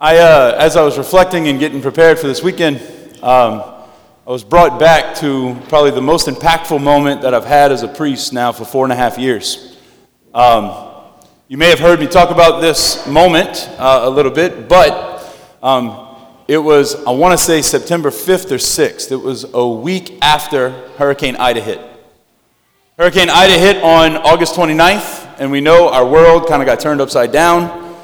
I, uh, as I was reflecting and getting prepared for this weekend, um, I was brought back to probably the most impactful moment that I've had as a priest now for four and a half years. Um, you may have heard me talk about this moment uh, a little bit, but um, it was, I want to say, September 5th or 6th. It was a week after Hurricane Ida hit. Hurricane Ida hit on August 29th, and we know our world kind of got turned upside down.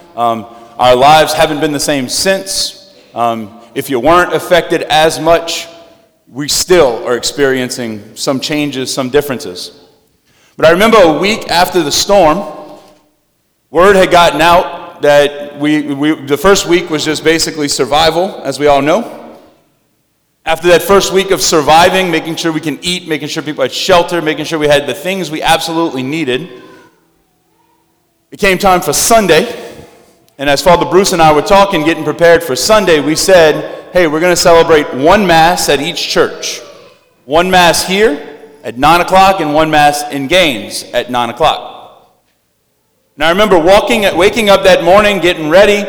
Our lives haven't been the same since. Um, if you weren't affected as much, we still are experiencing some changes, some differences. But I remember a week after the storm, word had gotten out that we, we, the first week was just basically survival, as we all know. After that first week of surviving, making sure we can eat, making sure people had shelter, making sure we had the things we absolutely needed, it came time for Sunday. And as Father Bruce and I were talking, getting prepared for Sunday, we said, hey, we're going to celebrate one Mass at each church. One Mass here at 9 o'clock and one Mass in Gheens at 9 o'clock. And I remember walking, waking up that morning, getting ready,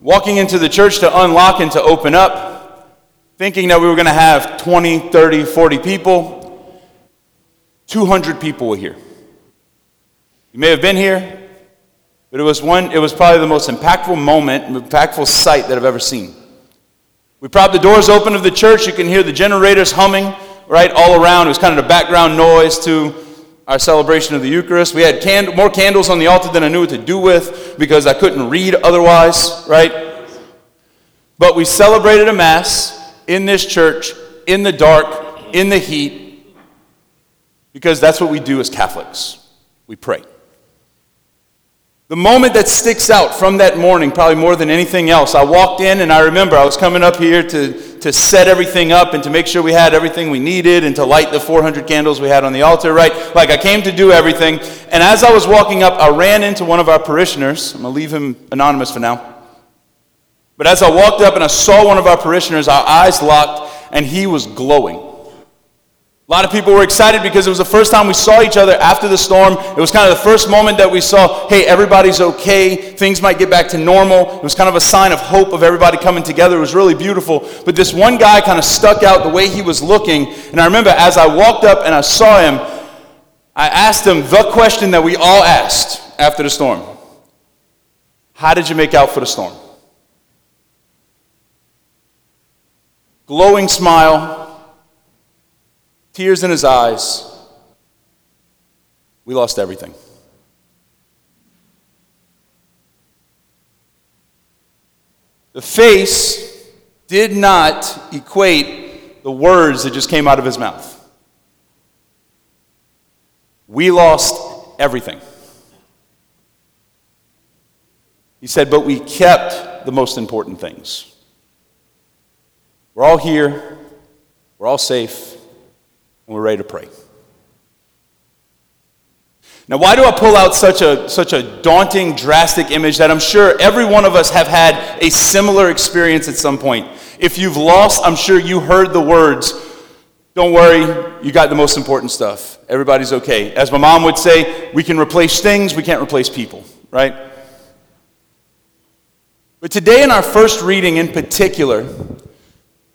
walking into the church to unlock and to open up, thinking that we were going to have 20, 30, 40 people. 200 people were here. You may have been here, but it was one, it was probably the most impactful moment, impactful sight that I've ever seen. We propped the doors open of the church. You can hear the generators humming right all around. It was kind of the background noise to our celebration of the Eucharist. We had cand- more candles on the altar than I knew what to do with because I couldn't read otherwise, right? But we celebrated a Mass in this church, in the dark, in the heat, because that's what we do as Catholics. We pray. The moment that sticks out from that morning, probably more than anything else, I walked in and I remember I was coming up here to, to set everything up and to make sure we had everything we needed and to light the 400 candles we had on the altar, right? Like I came to do everything. And as I was walking up, I ran into one of our parishioners. I'm going to leave him anonymous for now. But as I walked up and I saw one of our parishioners, our eyes locked and he was glowing. A lot of people were excited because it was the first time we saw each other after the storm. It was kind of the first moment that we saw, hey, everybody's okay. Things might get back to normal. It was kind of a sign of hope of everybody coming together. It was really beautiful. But this one guy kind of stuck out the way he was looking. And I remember as I walked up and I saw him, I asked him the question that we all asked after the storm How did you make out for the storm? Glowing smile tears in his eyes. We lost everything. The face did not equate the words that just came out of his mouth. We lost everything. He said, but we kept the most important things. We're all here, we're all safe we're ready to pray. Now, why do I pull out such a, such a daunting, drastic image that I'm sure every one of us have had a similar experience at some point? If you've lost, I'm sure you heard the words, don't worry, you got the most important stuff. Everybody's okay. As my mom would say, we can replace things, we can't replace people, right? But today, in our first reading in particular,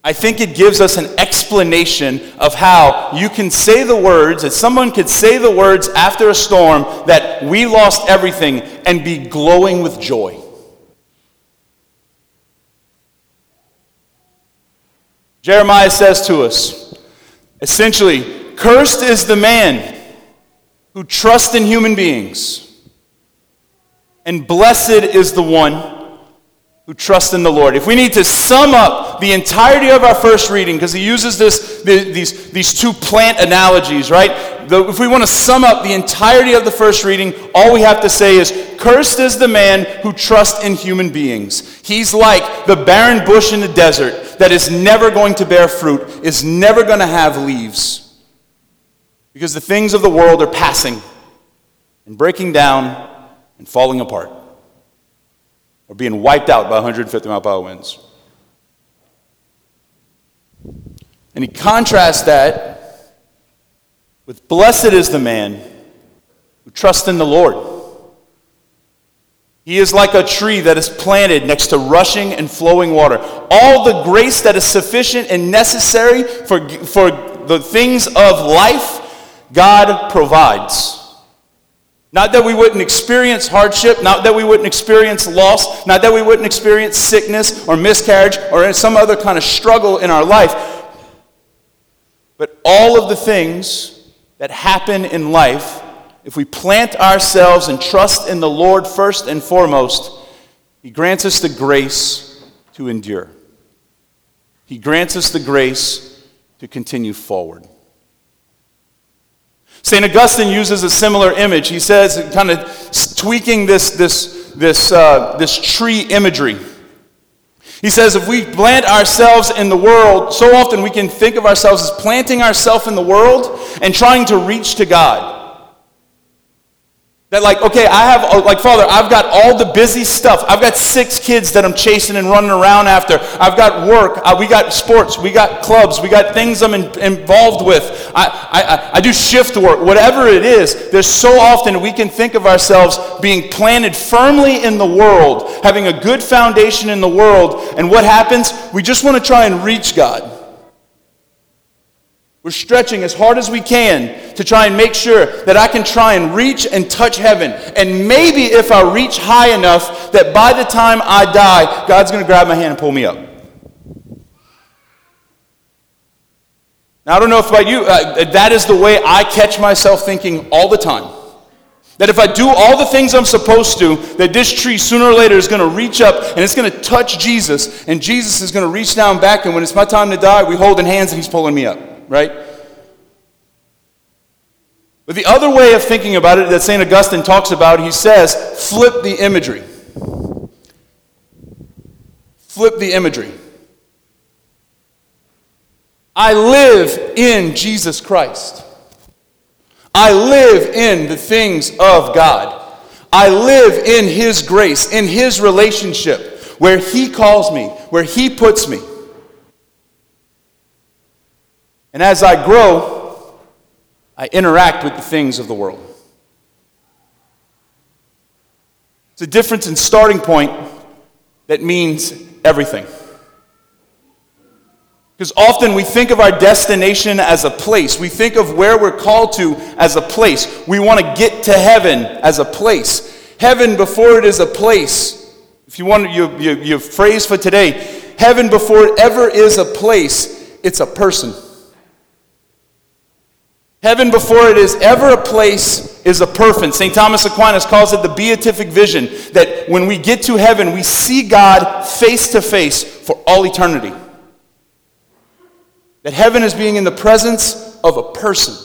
I think it gives us an explanation of how you can say the words, that someone could say the words after a storm that we lost everything and be glowing with joy. Jeremiah says to us, essentially, cursed is the man who trusts in human beings, and blessed is the one who trust in the Lord. If we need to sum up the entirety of our first reading, because he uses this, these, these two plant analogies, right? The, if we want to sum up the entirety of the first reading, all we have to say is, Cursed is the man who trusts in human beings. He's like the barren bush in the desert that is never going to bear fruit, is never going to have leaves. Because the things of the world are passing and breaking down and falling apart or being wiped out by 150 mile per hour winds. And he contrasts that with blessed is the man who trusts in the Lord. He is like a tree that is planted next to rushing and flowing water. All the grace that is sufficient and necessary for, for the things of life, God provides. Not that we wouldn't experience hardship, not that we wouldn't experience loss, not that we wouldn't experience sickness or miscarriage or some other kind of struggle in our life, but all of the things that happen in life if we plant ourselves and trust in the Lord first and foremost, He grants us the grace to endure. He grants us the grace to continue forward. St. Augustine uses a similar image. He says, kind of tweaking this, this, this, uh, this tree imagery. He says, if we plant ourselves in the world, so often we can think of ourselves as planting ourselves in the world and trying to reach to God. That, like, okay, I have, uh, like, Father, I've got all the busy stuff. I've got six kids that I'm chasing and running around after. I've got work. Uh, we got sports. We got clubs. We got things I'm in, involved with. I, I, I do shift work. Whatever it is, there's so often we can think of ourselves being planted firmly in the world, having a good foundation in the world. And what happens? We just want to try and reach God. We're stretching as hard as we can to try and make sure that I can try and reach and touch heaven. And maybe if I reach high enough that by the time I die, God's going to grab my hand and pull me up. Now, I don't know if about you, uh, that is the way I catch myself thinking all the time. That if I do all the things I'm supposed to, that this tree sooner or later is going to reach up and it's going to touch Jesus, and Jesus is going to reach down back, and when it's my time to die, we hold in hands and he's pulling me up right? But the other way of thinking about it that St. Augustine talks about, he says, flip the imagery. Flip the imagery. I live in Jesus Christ. I live in the things of God. I live in His grace, in His relationship, where He calls me, where He puts me. And as I grow, I interact with the things of the world. It's a difference in starting point that means everything. Because often we think of our destination as a place. We think of where we're called to as a place. We want to get to heaven as a place. Heaven before it is a place. If you want your, your, your phrase for today, heaven before it ever is a place, it's a person. Heaven, before it is ever a place, is a person. St. Thomas Aquinas calls it the beatific vision that when we get to heaven, we see God face to face for all eternity. That heaven is being in the presence of a person.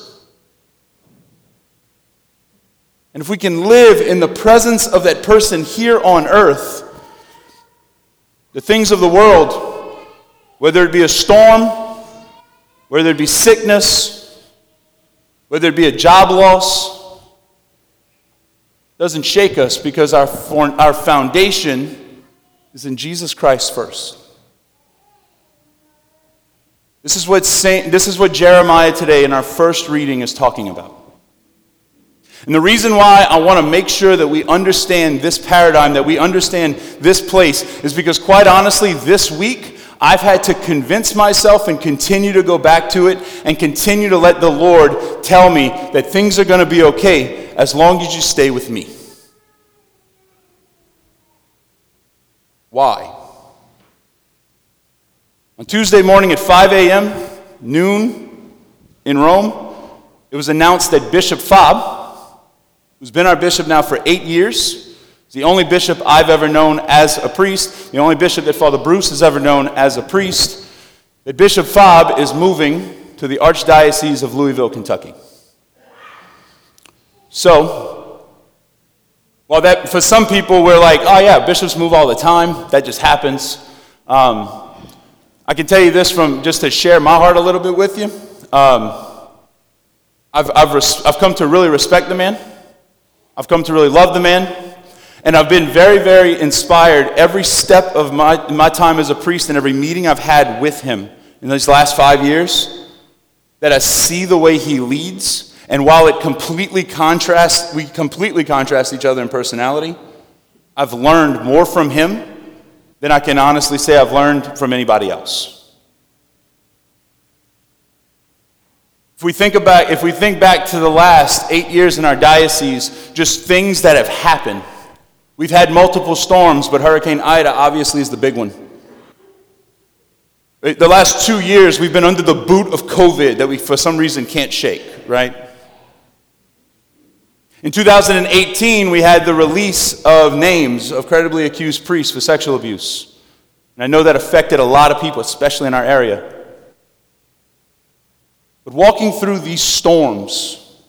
And if we can live in the presence of that person here on earth, the things of the world, whether it be a storm, whether it be sickness, whether it be a job loss, doesn't shake us because our, our foundation is in Jesus Christ first. This is, what Saint, this is what Jeremiah today in our first reading is talking about. And the reason why I want to make sure that we understand this paradigm, that we understand this place, is because, quite honestly, this week I've had to convince myself and continue to go back to it and continue to let the Lord tell me that things are going to be okay as long as you stay with me. Why? On Tuesday morning at 5 a.m., noon in Rome, it was announced that Bishop Fabre, who's been our bishop now for eight years, He's the only bishop I've ever known as a priest, the only bishop that Father Bruce has ever known as a priest. That Bishop Fabre is moving to the Archdiocese of Louisville, Kentucky. So, while that for some people we're like, oh yeah, bishops move all the time, that just happens. Um, I can tell you this from just to share my heart a little bit with you. Um, I've, I've, res- I've come to really respect the man. I've come to really love the man. And I've been very, very inspired every step of my, my time as a priest and every meeting I've had with him in these last five years that I see the way he leads. And while it completely contrasts, we completely contrast each other in personality, I've learned more from him than I can honestly say I've learned from anybody else. If we think about if we think back to the last 8 years in our diocese, just things that have happened. We've had multiple storms, but Hurricane Ida obviously is the big one. Eh, the last 2 years we've been under the boot of COVID that we for some reason can't shake, right? In 2018, we had the release of names of credibly accused priests for sexual abuse. And I know that affected a lot of people, especially in our area. But walking through these storms,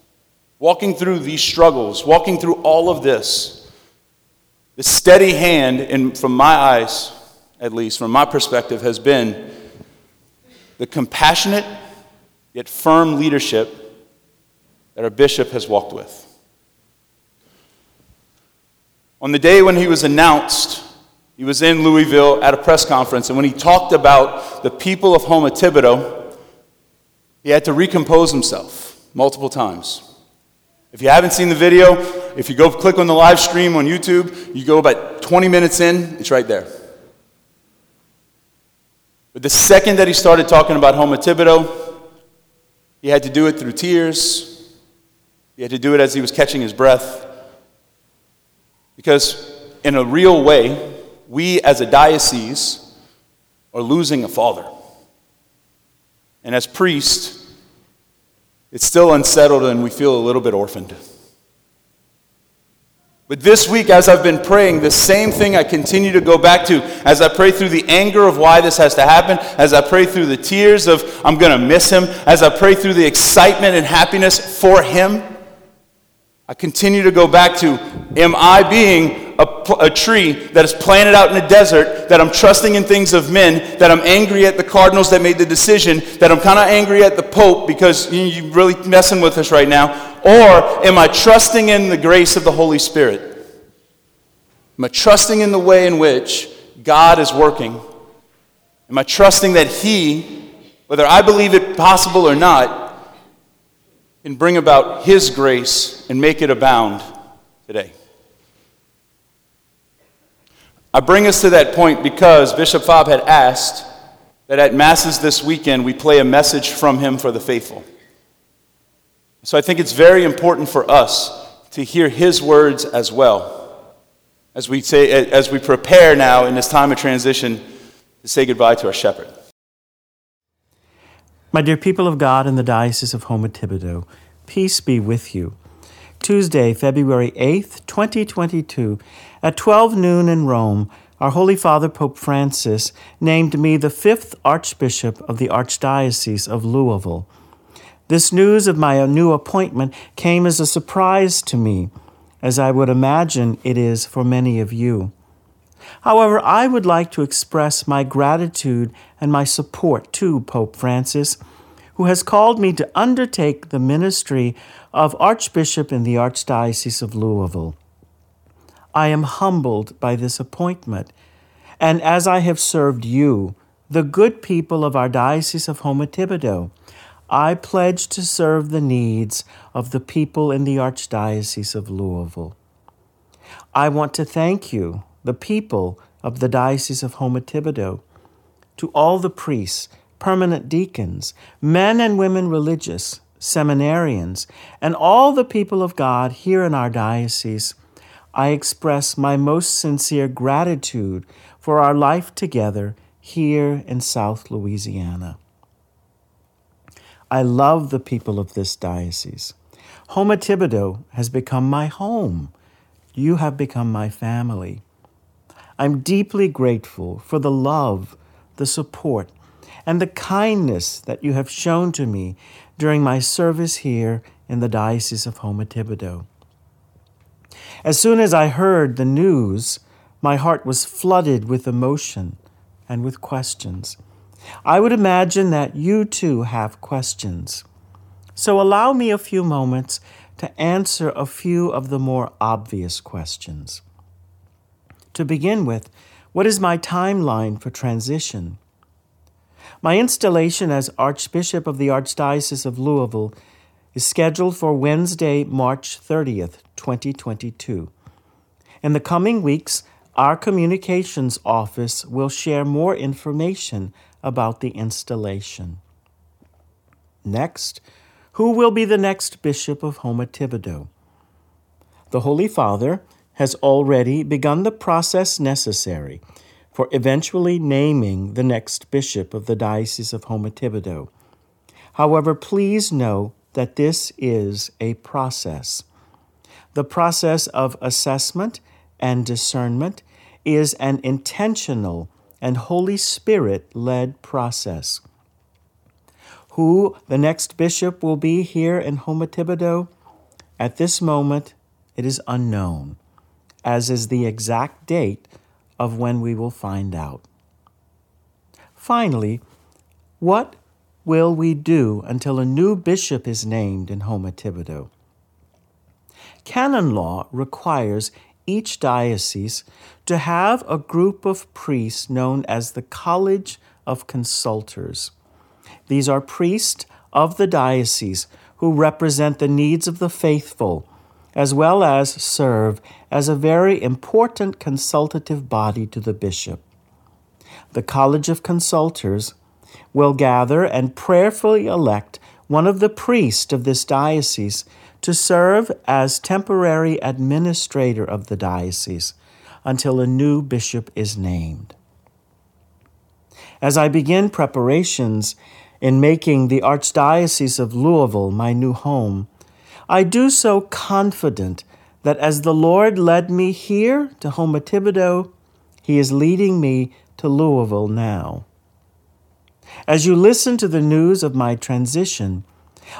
walking through these struggles, walking through all of this, the steady hand, in, from my eyes, at least, from my perspective, has been the compassionate yet firm leadership that our bishop has walked with. On the day when he was announced, he was in Louisville at a press conference, and when he talked about the people of Houma Thibodaux, he had to recompose himself multiple times. If you haven't seen the video, if you go click on the live stream on YouTube, you go about 20 minutes in, it's right there. But the second that he started talking about Houma Thibodaux, he had to do it through tears. He had to do it as he was catching his breath. Because, in a real way, we as a diocese are losing a father. And as priests, it's still unsettled and we feel a little bit orphaned. But this week, as I've been praying, the same thing I continue to go back to as I pray through the anger of why this has to happen, as I pray through the tears of I'm going to miss him, as I pray through the excitement and happiness for him. I continue to go back to Am I being a, a, tree that is planted out in the desert, that I'm trusting in things of men, that I'm angry at the cardinals that made the decision, that I'm kind of angry at the Pope because you're really messing with us right now? Or am I trusting in the grace of the Holy Spirit? Am I trusting in the way in which God is working? Am I trusting that He, whether I believe it possible or not, and bring about His grace and make it abound today. I bring us to that point because Bishop Fabre had asked that at Masses this weekend we play a message from him for the faithful. So I think it's very important for us to hear his words as well as we, say, as we prepare now in this time of transition to say goodbye to our shepherd. My dear people of God in the Diocese of Houma Thibodaux, peace be with you. Tuesday, February 8th, 2022, at 12 noon in Rome, our Holy Father Pope Francis named me the fifth Archbishop of the Archdiocese of Louisville. This news of my new appointment came as a surprise to me, as I would imagine it is for many of you. However, I would like to express my gratitude and my support to Pope Francis, who has called me to undertake the ministry of Archbishop in the Archdiocese of Louisville. I am humbled by this appointment, and as I have served you, the good people of our Diocese of Houma Thibodaux, I pledge to serve the needs of the people in the Archdiocese of Louisville. I want to thank you the people of the Diocese of Houma Thibodaux, to all the priests, permanent deacons, men and women religious, seminarians, and all the people of God here in our diocese, I express my most sincere gratitude for our life together here in South Louisiana. I love the people of this diocese. Houma Thibodaux has become my home. You have become my family. I'm deeply grateful for the love, the support, and the kindness that you have shown to me during my service here in the Diocese of Houma Thibodaux. As soon as I heard the news, my heart was flooded with emotion and with questions. I would imagine that you too have questions. So allow me a few moments to answer a few of the more obvious questions. To begin with, what is my timeline for transition? My installation as Archbishop of the Archdiocese of Louisville is scheduled for Wednesday, March 30th, 2022. In the coming weeks, our communications office will share more information about the installation. Next, who will be the next Bishop of Houma Thibodaux? The Holy Father has already begun the process necessary for eventually naming the next bishop of the Diocese of Houma Thibodaux. However, please know that this is a process. The process of assessment and discernment is an intentional and Holy Spirit led process. Who the next bishop will be here in Houma Thibodaux, at this moment it is unknown, as is the exact date of when we will find out. Finally, what will we do until a new bishop is named in Houma Thibodaux? Canon law requires each diocese to have a group of priests known as the College of Consultors. These are priests of the diocese who represent the needs of the faithful, as well as serve as a very important consultative body to the bishop. The College of Consultors will gather and prayerfully elect one of the priests of this diocese to serve as temporary administrator of the diocese until a new bishop is named. As I begin preparations in making the Archdiocese of Louisville my new home, I do so confident that as the Lord led me here to Houma Thibodaux, He is leading me to Louisville now. As you listen to the news of my transition,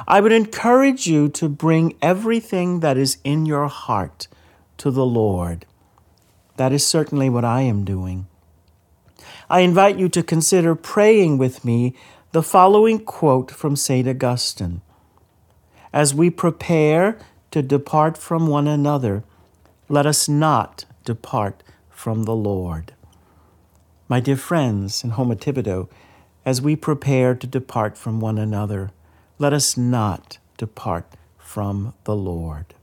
I would encourage you to bring everything that is in your heart to the Lord. That is certainly what I am doing. I invite you to consider praying with me the following quote from St. Augustine As we prepare to depart from one another, let us not depart from the Lord. My dear friends in Houma Thibodaux, as we prepare to depart from one another, let us not depart from the Lord.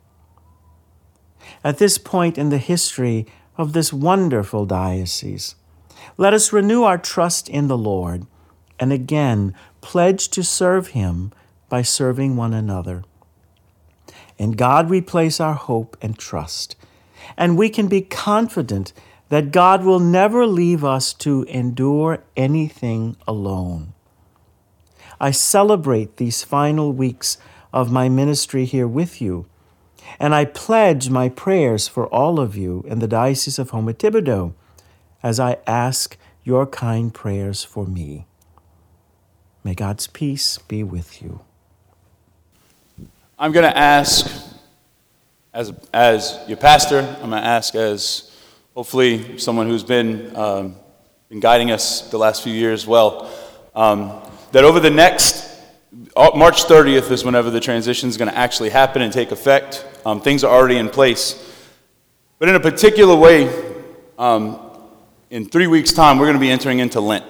At this point in the history of this wonderful diocese, let us renew our trust in the Lord and again pledge to serve Him by serving one another. In God we place our hope and trust, and we can be confident that God will never leave us to endure anything alone. I celebrate these final weeks of my ministry here with you, and I pledge my prayers for all of you in the Diocese of Houma Thibodaux as I ask your kind prayers for me. May God's peace be with you. I'm going to ask, as, as your pastor, I'm going to ask as hopefully someone who's been, um, been guiding us the last few years well. Um, that over the next uh, March 30th is whenever the transition is going to actually happen and take effect. Um, things are already in place. But in a particular way, um, in three weeks' time, we're going to be entering into Lent.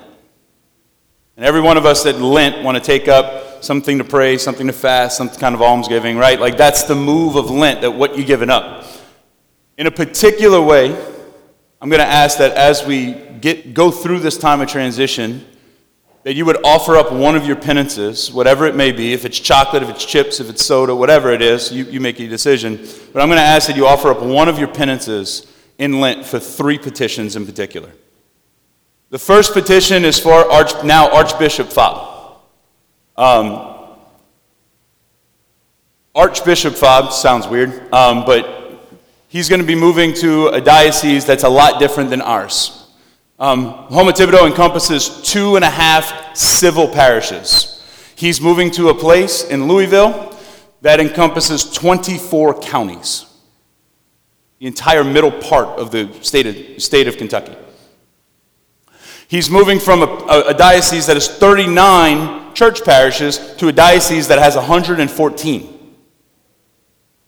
And every one of us that Lent want to take up something to pray, something to fast, some kind of almsgiving, right? Like that's the move of Lent, that what you're giving up. In a particular way, I'm going to ask that as we get, go through this time of transition, that you would offer up one of your penances, whatever it may be, if it's chocolate, if it's chips, if it's soda, whatever it is, you, you make a decision. But I'm going to ask that you offer up one of your penances in Lent for three petitions in particular. The first petition is for Arch, now Archbishop Fabre. Um, Archbishop Fabre sounds weird, um, but he's going to be moving to a diocese that's a lot different than ours. Um, Houma Thibodaux encompasses two and a half civil parishes. He's moving to a place in Louisville that encompasses 24 counties, the entire middle part of the state of, state of Kentucky. He's moving from a, a, a diocese that has 39 church parishes to a diocese that has 114.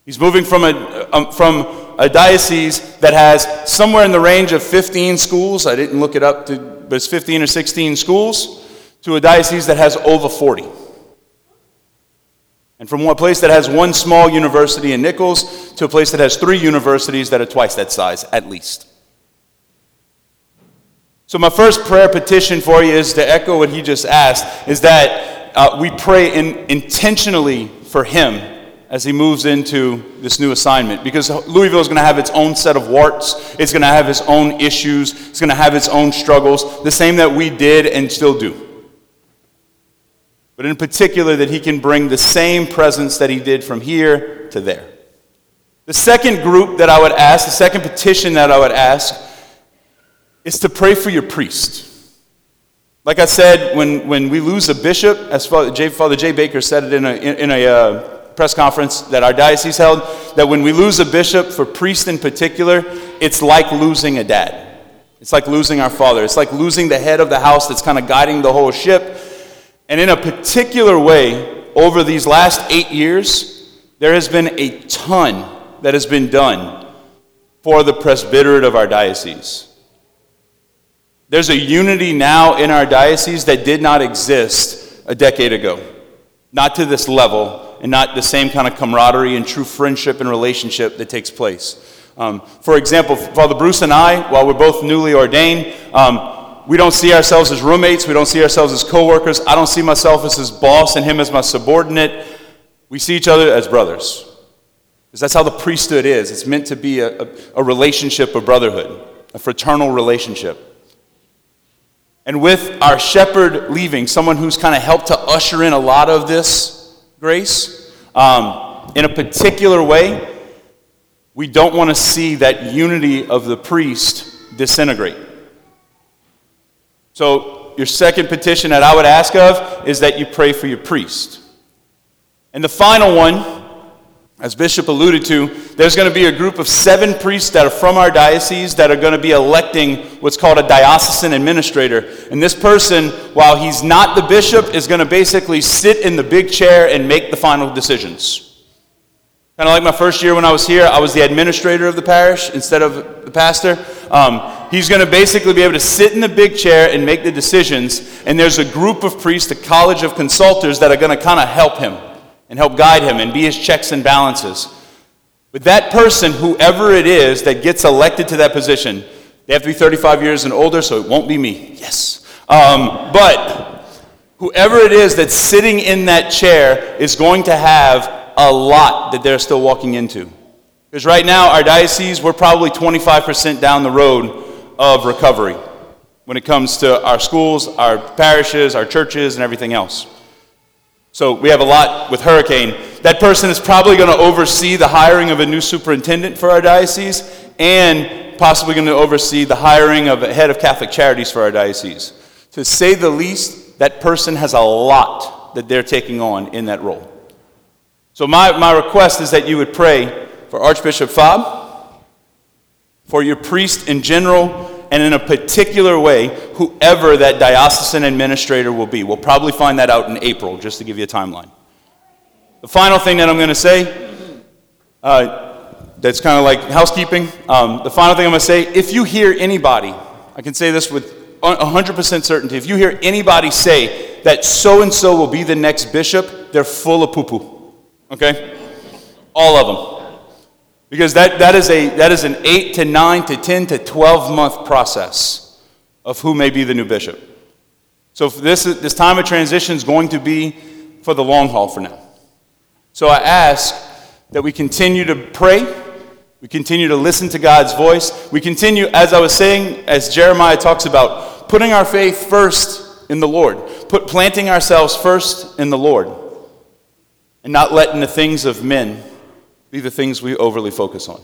He's moving from, a, um, from a diocese that has somewhere in the range of 15 schools, I didn't look it up, to, but it's 15 or 16 schools, to a diocese that has over 40. And from a place that has one small university in Nicholls to a place that has three universities that are twice that size, at least. So, my first prayer petition for you is to echo what he just asked is that uh, we pray in, intentionally for him as he moves into this new assignment because Louisville is going to have its own set of warts, it's going to have its own issues, it's going to have its own struggles, the same that we did and still do. But in particular, that he can bring the same presence that he did from here to there. The second group that I would ask, the second petition that I would ask, is to pray for your priest. Like I said, when, when we lose a bishop, as Father Jay, Father Baker said it in a, in, in a uh, press conference that our diocese held, that when we lose a bishop, for priests in particular, it's like losing a dad. It's like losing our father. It's like losing the head of the house that's kind of guiding the whole ship. And in a particular way, over these last eight years, there has been a ton that has been done for the presbyterate of our diocese. There's a unity now in our diocese that did not exist a decade ago. Not to this level, and not the same kind of camaraderie and true friendship and relationship that takes place. Um, for example, Father Bruce and I, while we're both newly ordained, um, we don't see ourselves as roommates. We don't see ourselves as co-workers. I don't see myself as his boss and him as my subordinate. We see each other as brothers. Because that's how the priesthood is. It's meant to be a, a, a relationship of brotherhood, a fraternal relationship. And with our shepherd leaving, someone who's kind of helped to usher in a lot of this grace um, in a particular way, we don't want to see that unity of the priest disintegrate. So, your second petition that I would ask of is that you pray for your priest. And the final one as Bishop alluded to, there's going to be a group of seven priests that are from our diocese that are going to be electing what's called a diocesan administrator. And this person, while he's not the bishop, is going to basically sit in the big chair and make the final decisions. Kind of like my first year when I was here, I was the administrator of the parish instead of the pastor. Um, he's going to basically be able to sit in the big chair and make the decisions. And there's a group of priests, a college of consultors, that are going to kind of help him and help guide him and be his checks and balances. But that person, whoever it is that gets elected to that position, they have to be 35 years and older, so it won't be me. Yes. Um, but whoever it is that's sitting in that chair is going to have a lot that they're still walking into. Because right now, our diocese, we're probably 25% down the road of recovery when it comes to our schools, our parishes, our churches, and everything else. So we have a lot with Hurricane. That person is probably going to oversee the hiring of a new superintendent for our diocese and possibly going to oversee the hiring of a head of Catholic Charities for our diocese. To say the least, that person has a lot that they're taking on in that role. So my, my request is that you would pray for Archbishop Fabre, for your priest in general, and in a particular way, whoever that diocesan administrator will be. We'll probably find that out in April, just to give you a timeline. The final thing that I'm going to say, uh, that's kind of like housekeeping. Um, the final thing I'm going to say, if you hear anybody, I can say this with 100% certainty, if you hear anybody say that so and so will be the next bishop, they're full of poo poo. Okay? All of them. Because that, that, is a, that is an 8 to 9 to 10 to 12 month process of who may be the new bishop. So this, this time of transition is going to be for the long haul for now. So I ask that we continue to pray, we continue to listen to God's voice, we continue, as I was saying, as Jeremiah talks about, putting our faith first in the Lord, put planting ourselves first in the Lord, and not letting the things of men be the things we overly focus on.